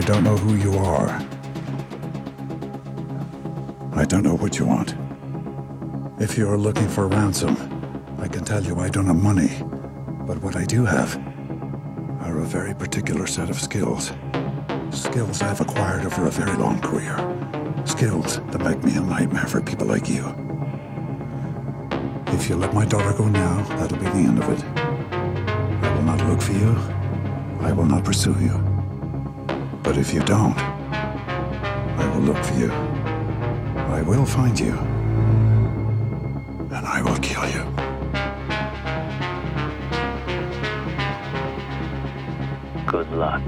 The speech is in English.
don't know who you are. I don't know what you want. If you're looking for ransom, I can tell you I don't have money. But what I do have are a very particular set of skills. Skills I've acquired over a very long career. Skills that make me a nightmare for people like you. If you let my daughter go now, that'll be the end of it. I will not look for you. I will not pursue you. But if you don't, I will look for you. I will find you. And I will kill you. Good luck.